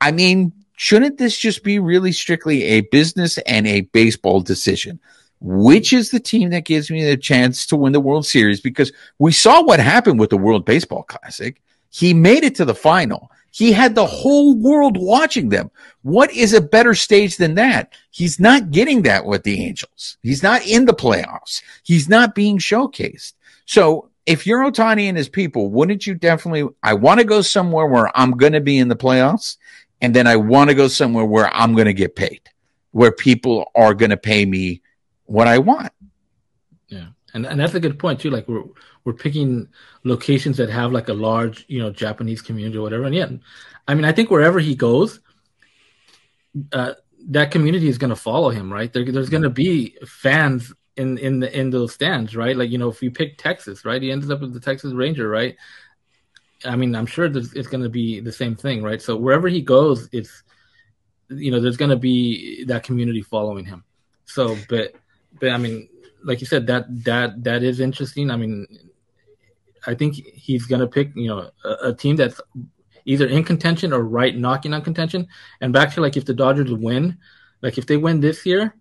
I mean, shouldn't this just be really strictly a business and a baseball decision? Which is the team that gives me the chance to win the World Series? Because we saw what happened with the World Baseball Classic. He made it to the final. He had the whole world watching them. What is a better stage than that? He's not getting that with the Angels. He's not in the playoffs. He's not being showcased. So if you're Ohtani and his people, wouldn't you definitely, I want to go somewhere where I'm going to be in the playoffs. And then I want to go somewhere where I'm going to get paid, where people are going to pay me what I want. Yeah, and and that's a good point too. Like we're picking locations that have like a large, you know, Japanese community or whatever. And yet, I mean, I think wherever he goes, uh, that community is going to follow him, right? There, there's going to be fans in in the in those stands, right? Like you know, if you pick Texas, right, he ends up with the Texas Ranger, right? I mean, I'm sure it's going to be the same thing, right? So wherever he goes, it's you know, there's going to be that community following him. So, but, but I mean, like you said, that that that is interesting. I mean, I think he's going to pick, you know, a, a, team that's either in contention or right knocking on contention. And back to like if the Dodgers win, like if they win this year,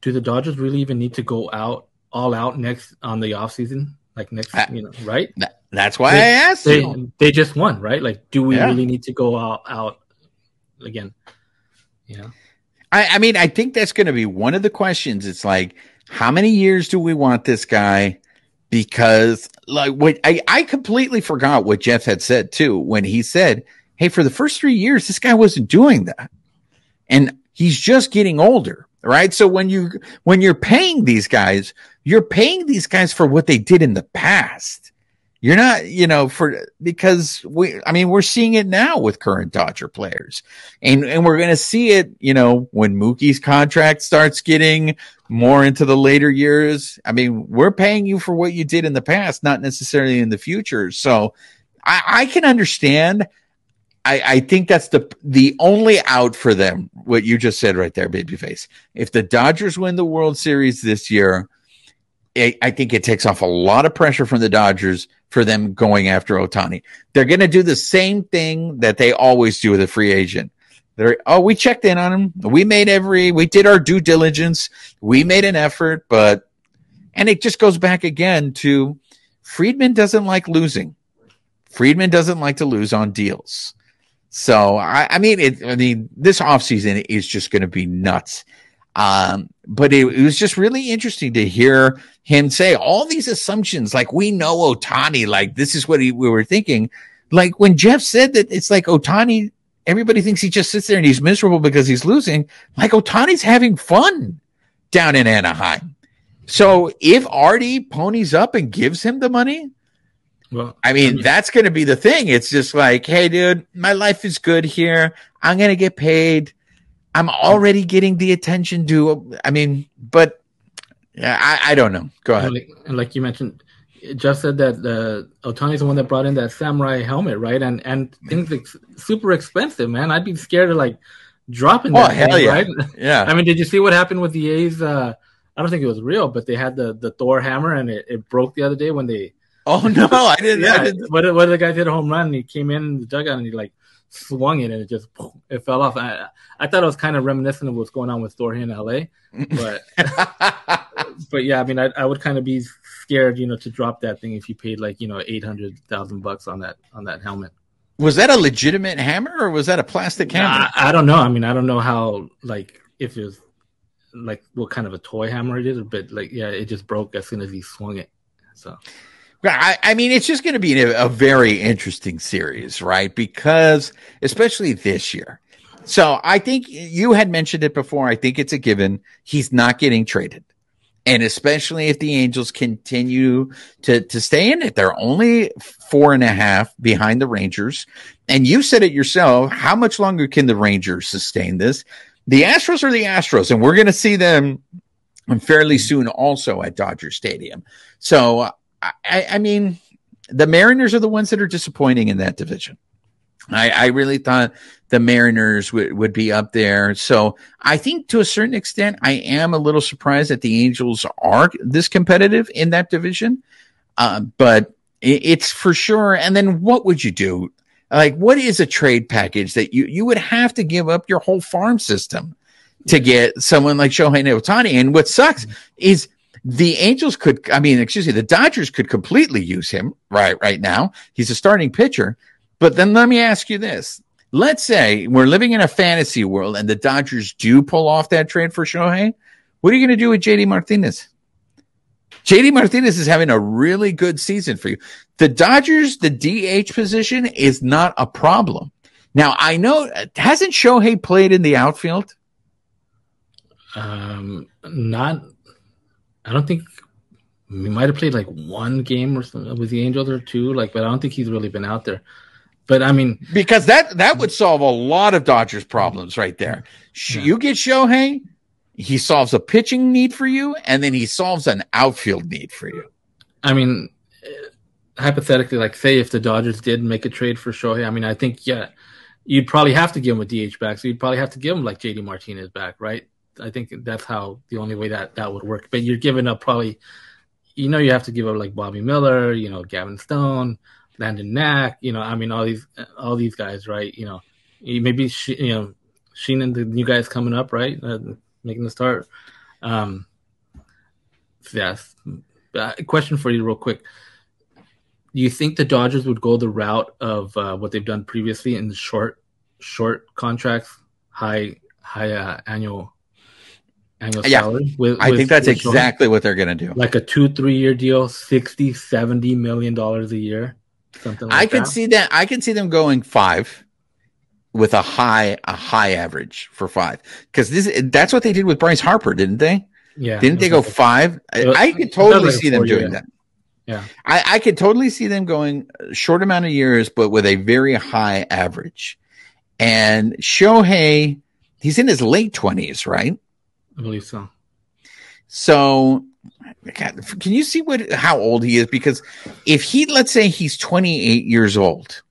do the Dodgers really even need to go out all out next on the offseason? Like next, I, you know, right? that's why they, I asked they, you. They just won, right? Like, do we yeah. really need to go out, out again? Yeah. I, I mean, I think that's going to be one of the questions. It's like, how many years do we want this guy? Because like what I, I completely forgot what Jeff had said too when he said, Hey, for the first three years, this guy wasn't doing that. And he's just getting older, right? So when you, when you're paying these guys, you're paying these guys for what they did in the past. You're not, you know, for because we, I mean, we're seeing it now with current Dodger players, and and we're going to see it, you know, when Mookie's contract starts getting more into the later years. I mean, we're paying you for what you did in the past, not necessarily in the future. So, I, I can understand. I, I think that's the the only out for them. What you just said right there, babyface. If the Dodgers win the World Series this year, I think it takes off a lot of pressure from the Dodgers for them going after Ohtani. They're going to do the same thing that they always do with a free agent. They're, oh, we checked in on him. We made every, we did our due diligence. We made an effort, but, and it just goes back again to Friedman doesn't like losing. Friedman doesn't like to lose on deals. So, I, I mean, it, I mean, this offseason is just going to be nuts. Um, but it, it, was just really interesting to hear him say all these assumptions. Like we know Ohtani, like this is what he, we were thinking. Like when Jeff said that it's like Ohtani, everybody thinks he just sits there and he's miserable because he's losing. Like Ohtani's having fun down in Anaheim. So if Artie ponies up and gives him the money, well, I mean, I mean that's going to be the thing. It's just like, hey, dude, my life is good here. I'm going to get paid. I'm already getting the attention due. I mean, but I, I don't know. Go ahead. Like, like you mentioned, just said that uh, Ohtani's the one that brought in that samurai helmet, right? And and things like super expensive, man. I'd be scared of like dropping that. Oh hell thing, yeah, right? yeah. I mean, did you see what happened with the A's? Uh, I don't think it was real, but they had the the Thor hammer and it, it broke the other day when they. Oh no! I didn't. yeah, I didn't. What, what the guy hit a home run and he came in the dugout and he like swung it and it just (laughs) it fell off. I I thought it was kind of reminiscent of what's going on with Thor here in LA, but (laughs) but yeah, I mean, I, I would kind of be scared, you know, to drop that thing if you paid like you know eight hundred thousand bucks on that on that helmet. Was that a legitimate hammer or was that a plastic hammer? I, I don't know. I mean, I don't know how like if it was like what kind of a toy hammer it is, but like yeah, it just broke as soon as he swung it. So I, I mean, it's just going to be a, a, very interesting series, right? Because especially this year. So I think you had mentioned it before. I think it's a given. He's not getting traded. And especially if the Angels continue to, to stay in it, they're only four and a half behind the Rangers. And you said it yourself. How much longer can the Rangers sustain this? The Astros are the Astros, and we're going to see them fairly soon also at Dodger Stadium. So I, I mean, the Mariners are the ones that are disappointing in that division. I, I really thought the Mariners would, would be up there. So I think to a certain extent, I am a little surprised that the Angels are this competitive in that division. Uh, but it, it's for sure. And then what would you do? Like, what is a trade package that you, you would have to give up your whole farm system to get someone like Shohei Ohtani? And what sucks is the Angels could, I mean, excuse me, the Dodgers could completely use him right, right now. He's a starting pitcher. But then let me ask you this. Let's say we're living in a fantasy world and the Dodgers do pull off that trade for Shohei. What are you going to do with JD Martinez? JD Martinez is having a really good season for you. The Dodgers, the DH position is not a problem. Now, I know, hasn't Shohei played in the outfield? Um, not I don't think we might have played like one game or something with the Angels or two, like, but I don't think he's really been out there. But I mean, because that that would solve a lot of Dodgers problems right there. Yeah. You get Shohei, he solves a pitching need for you, and then he solves an outfield need for you. I mean, eh, hypothetically, like say if the Dodgers did make a trade for Shohei, I mean, I think yeah, you'd probably have to give him a DH back. So you'd probably have to give him like JD Martinez back, right? I think that's how the only way that that would work. But you're giving up probably, you know, you have to give up like Bobby Miller, you know, Gavin Stone, Landon Knack, you know, I mean, all these all these guys, right? You know, maybe you know, Sheehan and the new guys coming up, right, uh, making the start. Um, yes. Uh, question for you, real quick do you think the Dodgers would go the route of uh, what they've done previously in short short contracts, high high uh, annual annual uh, Yeah. salary? With, I with- think that's exactly what they're going to do. like a two three year deal, 60 70 million dollars a year, something like I could that. see that. I could see them going five with a high a high average for five because this that's what they did with Bryce Harper, didn't they? yeah, Didn't they go five? I, was- I could totally like see them doing that. Yeah. I, I could totally see them going a short amount of years, but with a very high average. And Shohei, he's in his late twenties, right? I believe so. So, God, can you see what how old he is? Because if he, let's say, he's 28 years old,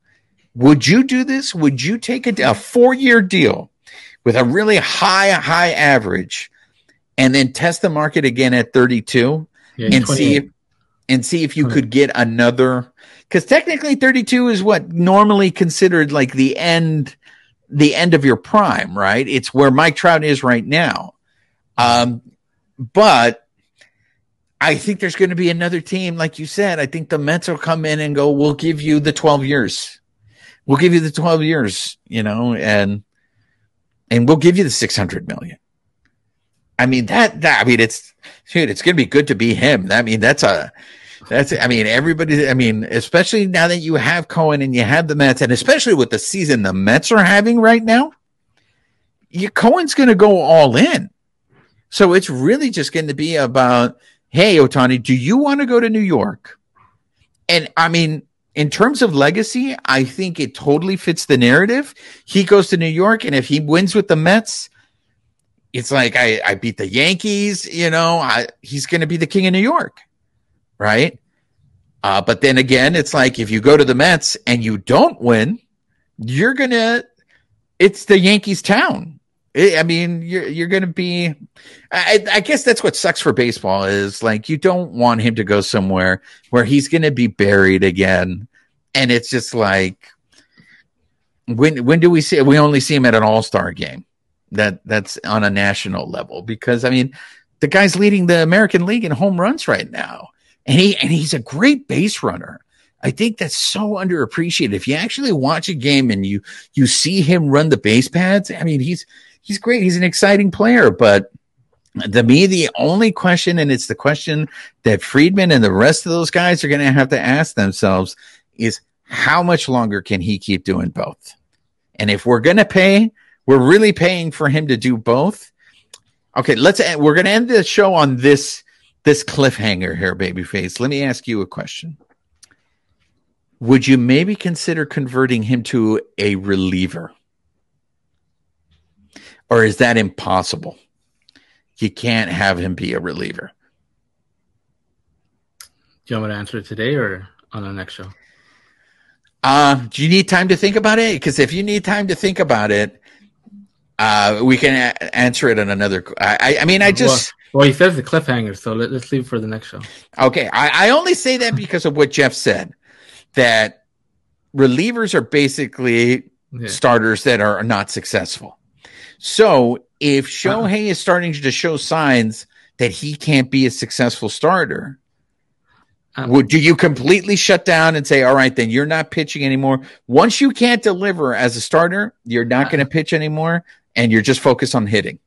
would you do this? Would you take a, a four year deal with a really high high average, and then test the market again at 32 Yeah, and see if and see if you could get another? Because technically, 32 is what normally considered like the end the end of your prime, right? It's where Mike Trout is right now. Um, but I think there's going to be another team, like you said. I think the Mets will come in and go, "We'll give you the 12 years. We'll give you the 12 years, you know, and and we'll give you the 600 million." I mean that that I mean it's dude, it's going to be good to be him. I mean that's a that's I mean everybody. I mean especially now that you have Cohen and you have the Mets, and especially with the season the Mets are having right now, you Cohen's going to go all in. So it's really just going to be about, hey, Ohtani, do you want to go to New York? And I mean, in terms of legacy, I think it totally fits the narrative. He goes to New York, and if he wins with the Mets, it's like I, I beat the Yankees, you know, I, he's going to be the king of New York, right? Uh, but then again, it's like if you go to the Mets and you don't win, you're going to, it's the Yankees town. I mean, you're you're going to be. I, I guess that's what sucks for baseball is like you don't want him to go somewhere where he's going to be buried again, and it's just like when when do we see? We only see him at an All Star game. That that's on a national level because I mean, the guy's leading the American League in home runs right now, and he and he's a great base runner. I think that's so underappreciated. If you actually watch a game and you you see him run the base pads, I mean, he's he's great. He's an exciting player, but to me, the only question, and it's the question that Friedman and the rest of those guys are going to have to ask themselves is how much longer can he keep doing both? And if we're going to pay, we're really paying for him to do both. Okay, let's, end, we're going to end the show on this, this cliffhanger here, babyface. Let me ask you a question. Would you maybe consider converting him to a reliever? Or is that impossible? You can't have him be a reliever. Do you want me to answer it today or on the next show? Uh, do you need time to think about it? Because if you need time to think about it, uh, we can a- answer it on another. I, I, mean, I just Well, he says the cliffhanger, so let, let's leave it for the next show. okay. I, I only say that because of what Jeff said that relievers are basically Yeah. starters that are not successful. So if Shohei is starting to show signs that he can't be a successful starter, Um, would do you completely shut down and say, all right, then you're not pitching anymore? Once you can't deliver as a starter, you're not going to pitch anymore and you're just focused on hitting.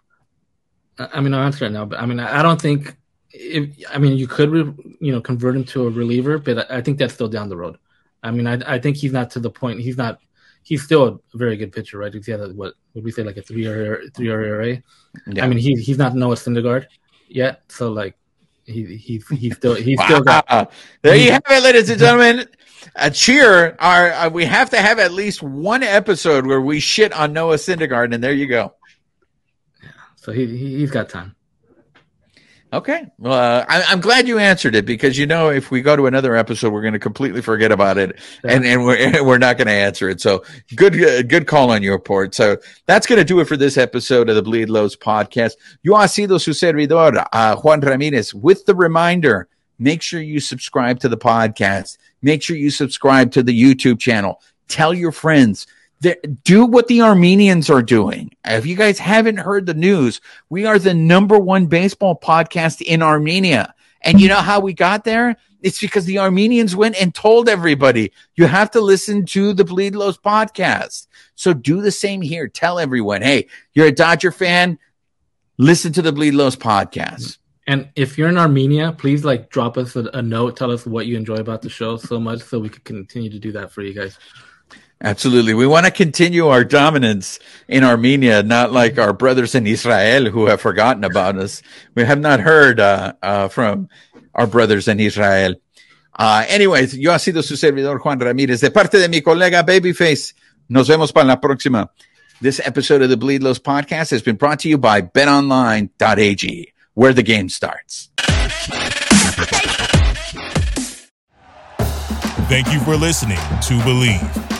I mean, I'll answer it now, but I mean, I don't think. If, I mean, you could, re, you know, convert him to a reliever, but I I think that's still down the road. I mean, I, I think he's not to the point. He's not. He's still a very good pitcher, right? He's a, what would we say like a three year three year ERA. Yeah. I mean, he's he's not Noah Syndergaard yet, so like he he's he's still he's still got. (laughs) There you have it, ladies and gentlemen. A cheer. Our, uh, we have to have at least one episode where we shit on Noah Syndergaard, and there you go. Yeah, So he, he he's got time. Okay. Well, uh, I, am glad you answered it because you know if we go to another episode, we're going to completely forget about it, yeah. and and we're (laughs) we're not going to answer it. So good uh, good call on your part. So that's going to do it for this episode of the Bleed Lows podcast. You ha sido su servidor, uh, Juan Ramirez, with the reminder: make sure you subscribe to the podcast. Make sure you subscribe to the YouTube channel. Tell your friends do what the Armenians are doing. If you guys haven't heard the news, we are the number one baseball podcast in Armenia. And you know how we got there? It's because the Armenians went and told everybody you have to listen to the Bleed Lows podcast. So do the same here. Tell everyone, hey, you're a Dodger fan. Listen to the Bleed Lows podcast. And if you're in Armenia, please like drop us a, a note. Tell us what you enjoy about the show so much so we can continue to do that for you guys. Absolutely. We want to continue our dominance in Armenia, not like our brothers in Israel who have forgotten about us. We have not heard uh, uh, from our brothers in Israel. Uh, anyways, yo ha sido su servidor Juan Ramírez. De parte de mi colega Babyface, nos vemos para la próxima. This episode of the Bleed Lows podcast has been brought to you by betonline.ag, where the game starts. Thank you for listening to Bleav.